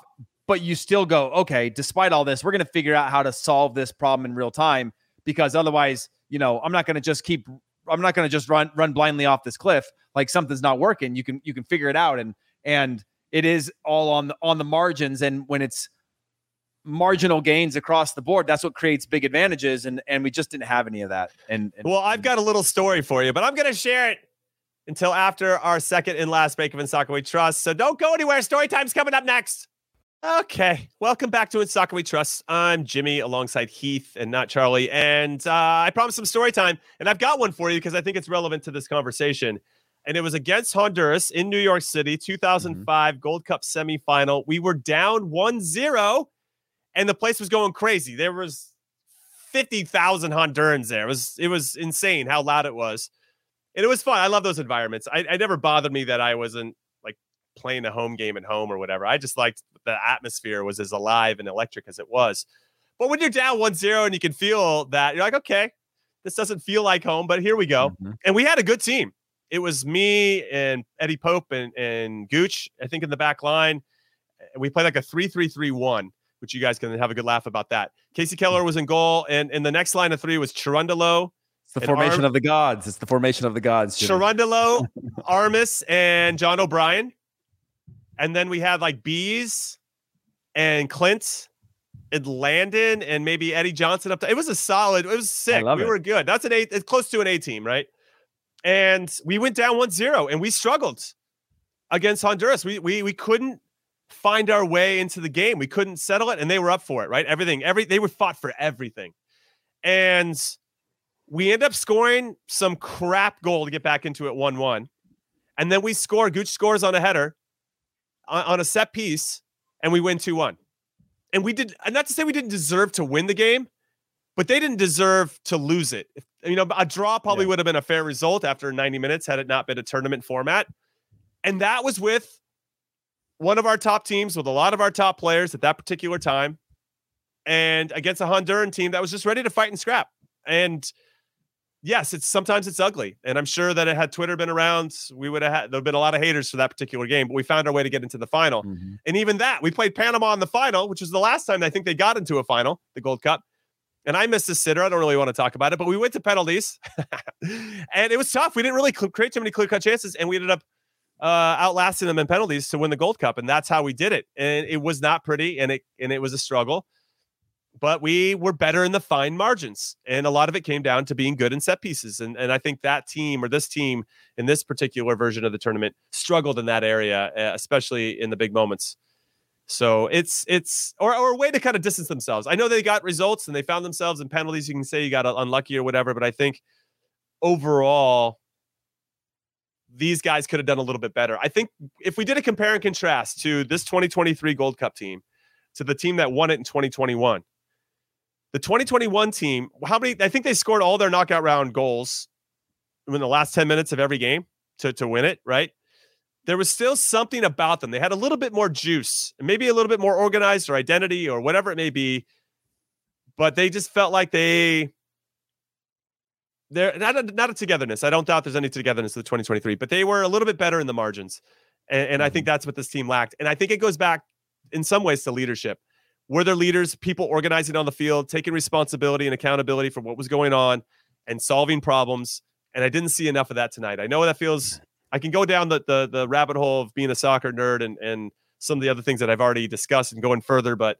but you still go, okay, despite all this, we're going to figure out how to solve this problem in real time because otherwise, you know, I'm not going to just keep I'm not going to just run run blindly off this cliff. Like something's not working. You can you can figure it out. And and it is all on the on the margins. And when it's marginal gains across the board, that's what creates big advantages. And and we just didn't have any of that. And, and well i've got a little story for you but i'm going to share it until after our second and last break of in soccer we trust. So don't go anywhere. Story time's coming up next Okay, welcome back to In Soccer We Trust. I'm Jimmy alongside Heath and not Charlie. And uh, I promised some story time, and I've got one for you because I think it's relevant to this conversation. And it was against Honduras in New York City, 2005 Gold Cup semifinal. We were down 1 0, and the place was going crazy. There was 50,000 Hondurans there. It was, it was insane how loud it was. And it was fun. I love those environments. I, I never bothered me that I wasn't playing a home game at home or whatever. I just liked the atmosphere was as alive and electric as it was. But when you're down 1-0 and you can feel that, you're like, okay, this doesn't feel like home, but here we go. Mm-hmm. And we had a good team. It was me and Eddie Pope and, and Gooch, I think, in the back line. We played like a 3-3-3-1, which you guys can have a good laugh about that. Kasey hmm. Keller was in goal, and, and the next line of three was Cherundolo. It's the formation Arm- of the gods. It's the formation of the gods. Jimmy. Cherundolo, Armas, and John O'Brien. And then we had like Bees and Clint and Landon and maybe Eddie Johnson up there. It was a solid, it was sick. We it. were good. That's an eight, it's close to an A team, right? And we went down 1-0 and we struggled against Honduras. We we we couldn't find our way into the game. We couldn't settle it, and they were up for it, right? Everything, every they were fought for everything. And we end up scoring some crap goal to get back into it 1-1. And then we score, Gooch scores on a header on, a set piece. and we win 2 1. And we did, not to say we didn't deserve to win the game, but they didn't deserve to lose it. If, you know, a draw probably would have been a fair result after 90 minutes had it not been a tournament format. And that was with one of our top teams with a lot of our top players at that particular time and against a Honduran team that was just ready to fight and scrap. And yes, it's sometimes it's ugly. And I'm sure that it had Twitter been around, we would have had there'd been a lot of haters for that particular game, but we found our way to get into the final. Mm-hmm. And even that, we played Panama in the final, which was the last time I think they got into a final, the Gold Cup. And I missed a sitter. I don't really want to talk about it, but we went to penalties, and it was tough. We didn't really cl- create too many clear cut chances, and we ended up uh, outlasting them in penalties to win the Gold Cup, and that's how we did it. And it was not pretty, and it and it was a struggle, but we were better in the fine margins, and a lot of it came down to being good in set pieces. And and I think that team or this team in this particular version of the tournament struggled in that area, uh, especially in the big moments. So it's it's or, or a way to kind of distance themselves. I know they got results and they found themselves in penalties. You can say you got unlucky or whatever, but I think overall these guys could have done a little bit better. I think if we did a compare and contrast to this 2023 Gold Cup team to the team that won it in 2021, the 2021 team, how many? I think they scored all their knockout round goals in the last 10 minutes of every game to to win it, right? There was still something about them. They had a little bit more juice, maybe a little bit more organized or identity or whatever it may be, but they just felt like they they're not a, not a togetherness. I don't doubt there's any togetherness to the 2023, but they were a little bit better in the margins, and, and I think mm-hmm. that's what this team lacked. And I think it goes back in some ways to leadership. Were there leaders, people organizing on the field, taking responsibility and accountability for what was going on, and solving problems? And I didn't see enough of that tonight. I know that feels. I can go down the the, the rabbit hole of being a soccer nerd and and some of the other things that I've already discussed and going further, but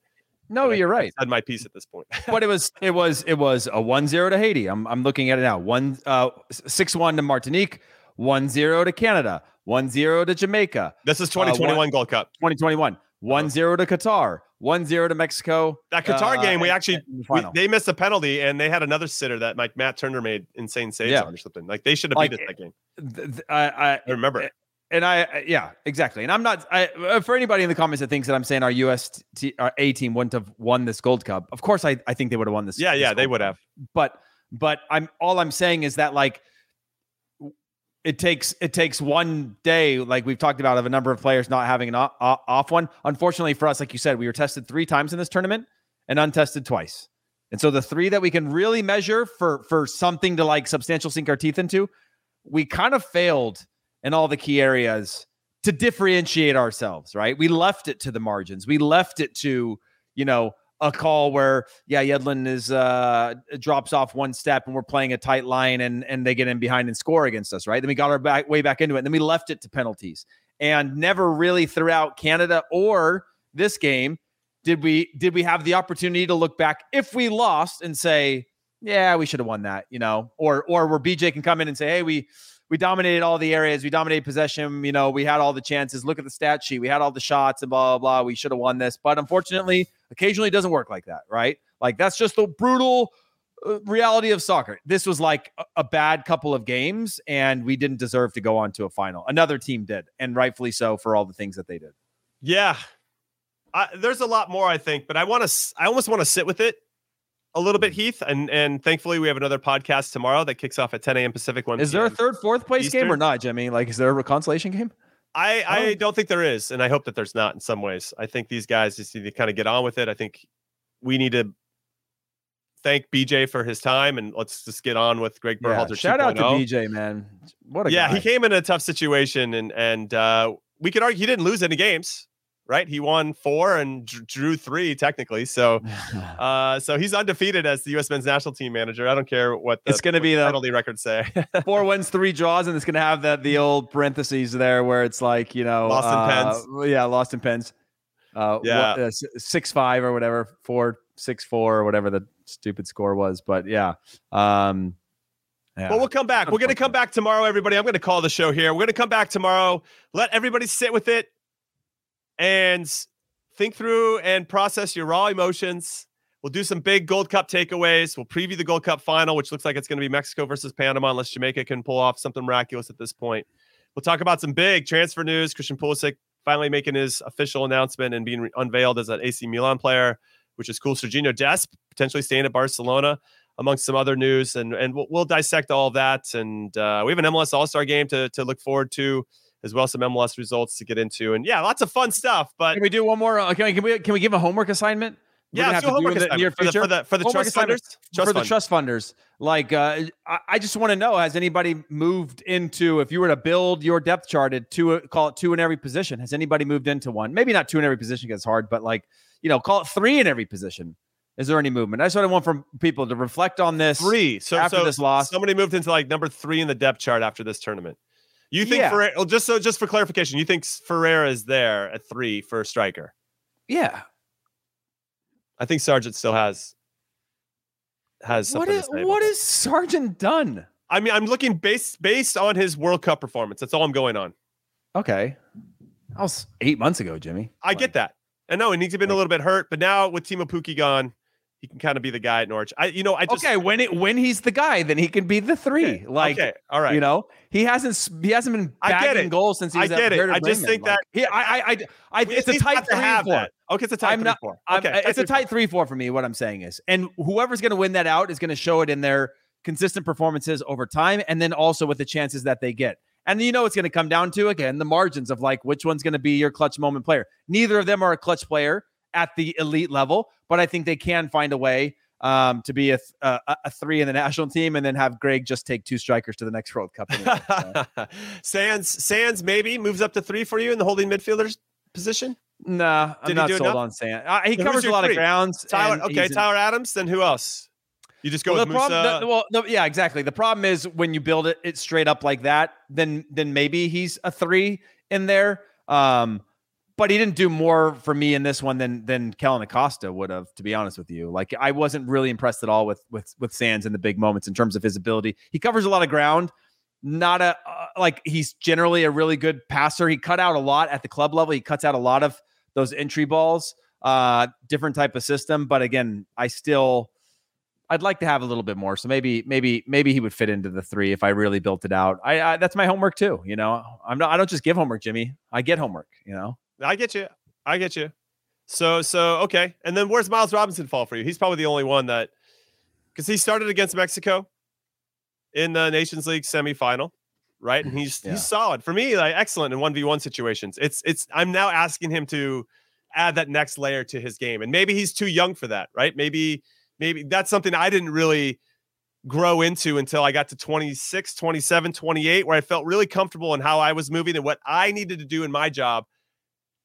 No, I- you're right. I said my piece at this point. but it was it was it was a 1-0 to Haiti. I'm I'm looking at it now. 1 uh 6-1 to Martinique, 1-0 to Canada, 1-0 to Jamaica. This is Uh, 2021 one- Gold Cup. 2021. 1-0 to Qatar, 1-0 to Mexico. That Qatar uh, game, we actually we- they missed a penalty and they had another sitter that like Matt Turner made insane saves Yeah. on or something. Like they should have Like, beat us that game. Th- th- I, I I remember it. and I, yeah, exactly. And I'm not I, uh, for anybody in the comments that thinks that I'm saying our US t- our A team wouldn't have won this Gold Cup. Of course, I, I think they would have won this. Yeah, this yeah, they Gold would Cup. have. But but I'm all I'm saying is that like it takes it takes one day, like we've talked about, of a number of players not having an o- o- off one. Unfortunately for us, like you said, we were tested three times in this tournament and untested twice. And so the three that we can really measure for for something to like substantial sink our teeth into, we kind of failed in all the key areas to differentiate ourselves, right? We left it to the margins. We left it to, you know, a call where yeah, Yedlin is uh drops off one step and we're playing a tight line and and they get in behind and score against us, right? Then we got our back way back into it. And then we left it to penalties. And never really throughout Canada or this game did we did we have the opportunity to look back if we lost and say, yeah, we should have won that, you know, or or where BJ can come in and say, hey, we we dominated all the areas, we dominated possession, you know, we had all the chances. Look at the stat sheet, we had all the shots and blah blah blah. We should have won this, but unfortunately, occasionally it doesn't work like that, right? Like that's just the brutal uh, reality of soccer. This was like a, a bad couple of games, and we didn't deserve to go on to a final. Another team did, and rightfully so for all the things that they did. Yeah. I, there's a lot more, I think, but I want to. I almost want to sit with it a little bit, Heath, and and thankfully we have another podcast tomorrow that kicks off at 10 a.m. Pacific. One. Is there a third, fourth place game or not, Jimmy? Like, is there a consolation game? I, I Oh. don't think there is, and I hope that there's not in some ways. I think these guys just need to kind of get on with it. I think we need to thank BJ for his time, and let's just get on with Greg Yeah, Berhalter. shout out to BJ, man. What a yeah, guy. he came in a tough situation, and and uh, we could argue he didn't lose any games, right? He won four and drew three technically, so uh, so he's undefeated as the U.S. Men's National Team manager. I don't care what the, It's gonna be the- penalty records say. Four wins, three draws, and it's gonna have that the old parentheses there where it's like you know, Lost in uh, pens. Yeah, lost in pens. Uh, Yeah. what, uh, six five or whatever, four six four or whatever the stupid score was. But yeah, um, yeah. But we'll come back. We're going to come back tomorrow, everybody. I'm going to call the show here. We're going to come back tomorrow. Let everybody sit with it and think through and process your raw emotions. We'll do some big Gold Cup takeaways. We'll preview the Gold Cup final, which looks like it's going to be Mexico versus Panama, unless Jamaica can pull off something miraculous at this point. We'll talk about some big transfer news. Christian Pulisic finally making his official announcement and being unveiled as an AC Milan player, which is cool. Sergiño Dest potentially staying at Barcelona, amongst some other news, and and we'll, we'll dissect all of that. And uh, we have an MLS All Star game to to look forward to, as well as some MLS results to get into, and yeah, lots of fun stuff. But Can we do one more? uh, Can we can we, can we give a homework assignment? We're yeah, gonna let's do a homework in the near for the, future. for the for the trust funders. Trust for the trust funders. Like, uh, I, I just want to know: Has anybody moved into? If you were to build your depth chart at two, call it two in every position. Has anybody moved into one? Maybe not two in every position because it's hard, but like you know, call it three in every position. Is there any movement? That's what I want from people to reflect on this. three. So after so this loss. somebody moved into like number three in the depth chart after this tournament. You think Yeah. Ferreira? Well, just so just for clarification, you think Ferreira is there at three for a striker? Yeah. I think Sargent still has has What something is to say. what is Sargent done? I mean, I'm looking based based on his World Cup performance. That's all I'm going on. Okay, that was eight months ago, Jimmy. I get that. I know, and he's been a little bit hurt, but now with Teemu Pukki gone, he can kind of be the guy at Norwich. I, you know, I just okay, when it when he's the guy, then he can be the three. Like, okay, all right. you know, he hasn't he hasn't been bagging goals since he I get at it. I just think Like, that- he, I, I, I, I it's a tight three four. that. Okay, it's a tight I'm three not. four. I'm- Okay, it's a tight three four for me. What I'm saying is, and whoever's going to win that out is going to show it in their consistent performances over time, and then also with the chances that they get. And you know it's going to come down to again the margins of like which one's going to be your clutch moment player. Neither of them are a clutch player at the elite level, but I think they can find a way um, to be a, th- a a three in the national team, and then have Greg just take two strikers to the next World Cup. anyway. So, Sands Sands maybe moves up to three for you in the holding midfielder's position. nah, I'm not sold enough? on Sam. Uh, he Then covers a lot three? of grounds. Tyler, okay, Tyler Adams. Then who else? You just go well, with the problem, Musah. the- well, the- yeah, exactly. The problem is when you build it, it straight up like that, then then maybe he's a three in there. Um, but he didn't do more for me in this one than than Kellyn Acosta would have, to be honest with you. Like I wasn't really impressed at all with with with Sands in the big moments in terms of his ability. He covers a lot of ground. Not a uh, like he's generally a really good passer. He cut out a lot at the club level. He cuts out a lot of those entry balls. Uh, different type of system, but again, I still. I'd like to have a little bit more. So maybe, maybe, maybe he would fit into the three if I really built it out. I, I that's my homework too. You know, I'm not. I don't just give homework, Jimmy. I get homework. You know. I get you. I get you. So so okay. And then where's Miles Robinson fall for you? He's probably the only one that because he started against Mexico in the Nations League semifinal, right? And he's Yeah. he's solid for me. Like excellent in one v one situations. It's it's. I'm now asking him to add that next layer to his game, and maybe he's too young for that, right? Maybe maybe that's something I didn't really grow into until I got to 26, 27, 28, where I felt really comfortable in how I was moving and what I needed to do in my job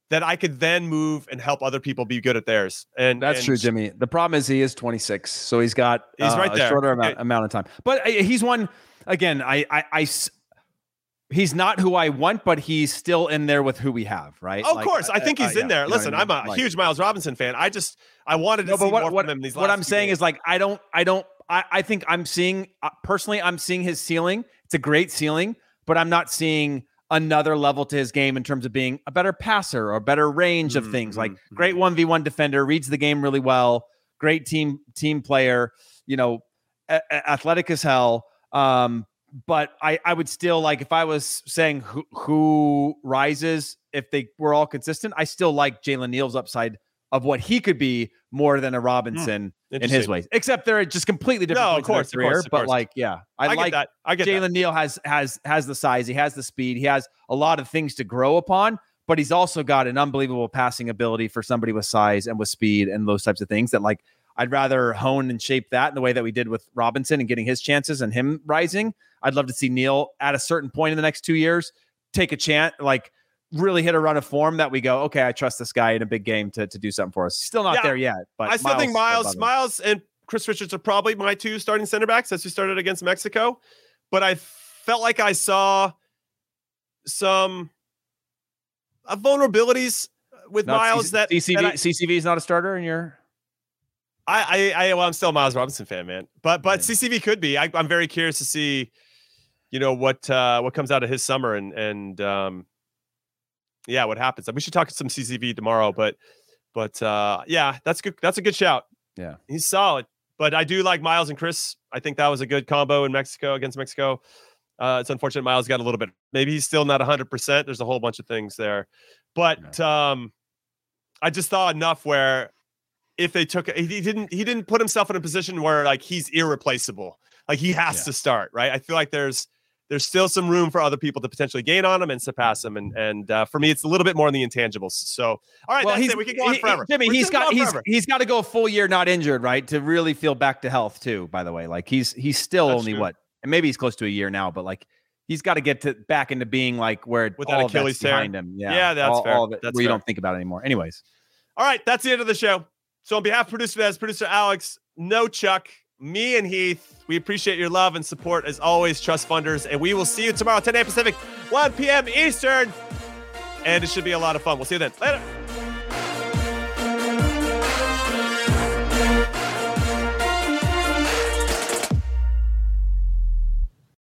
that I could then move and help other people be good at theirs. And That's and true, Jimmy. The problem is he is 26, so he's got He's uh, right a there. shorter Okay. amount, amount of time. But uh, he's one again. I I he's not who I want, but he's still in there with who we have, right? Oh, of Like, course, I think he's uh, in yeah, there. you know what Listen, I I'm mean? a Like- huge Miles Robinson fan. I just I wanted to No, see what, more what, from him these what I'm saying games. is like I don't I don't I, I think I'm seeing uh, personally I'm seeing his ceiling. It's a great ceiling, but I'm not seeing another level to his game in terms of being a better passer or better range of things. Like Mm-hmm, great one v one defender, reads the game really well, great team team player. You know, a- a- athletic as hell. Um, but I I would still like if I was saying who who rises if they were all consistent. I still like Jalen Neal's upside of what he could be more than a hmm, Robinson in his ways. Except they're just completely different. No, of points in their course, of course, of but course. like, yeah, I, I get like that. I get that. Jalen Neal has has has the size, he has the speed, he has a lot of things to grow upon, but he's also got an unbelievable passing ability for somebody with size and with speed and those types of things that like I'd rather hone and shape that in the way that we did with Robinson and getting his chances and him rising. I'd love to see Neal at a certain point in the next two years take a chance, like really hit a run of form that we go, okay, I trust this guy in a big game to, to do something for us. Still not Yeah, there yet, but I still think Miles. Miles, and Chris Richards are probably my two starting center backs as we started against Mexico. But I felt like I saw some uh, vulnerabilities with Not Miles CC that, CCV that I- CCV is not a starter in your I, I, I, well, I'm still a Miles Robinson fan, man. But, but CCV could be. I, I'm very curious to see, you know, what, uh, what comes out of his summer and, and, um, yeah, what happens. We should talk to some CCV tomorrow, but, but, uh, yeah, that's good. That's a good shout. Yeah. He's solid. But I do like Miles and Chris. I think that was a good combo in Mexico against Mexico. Uh, it's unfortunate Miles got a little bit. Maybe he's still not 100. percent There's a whole bunch of things there, but um, I just thought enough where if they took he didn't he didn't put himself in a position where like he's irreplaceable. Like he has Yeah. to start right. I feel like there's there's still some room for other people to potentially gain on him and surpass him. And and uh, for me, it's a little bit more in the intangibles. So all right, that's it. We can go on he- forever. Jimmy, We're he's got he's forever. he's got to go a full year not injured, right, to really feel back to health too. By the way, like he's he's still That's only true. what, and maybe he's close to a year now, but like he's got to get to back into being like where With that all that's Achilles tear. behind him. Yeah, Yeah, that's all, fair. all of it, That's where you don't think about it anymore. Anyways, All right, that's the end of the show. So on behalf of producer Vez, producer Alex, no Chuck, me and Heath, we appreciate your love and support as always, trust funders, and we will see you tomorrow, 10 a.m. Pacific, 1 p.m. Eastern. And it should be a lot of fun. We'll see you then. Later.